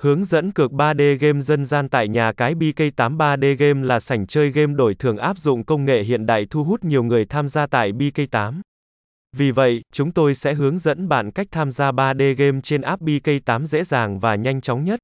Hướng dẫn cược 3D game dân gian tại nhà cái BK8 3D Game là sảnh chơi game đổi thưởng áp dụng công nghệ hiện đại thu hút nhiều người tham gia tại BK8. Vì vậy, chúng tôi sẽ hướng dẫn bạn cách tham gia 3D game trên app BK8 dễ dàng và nhanh chóng nhất.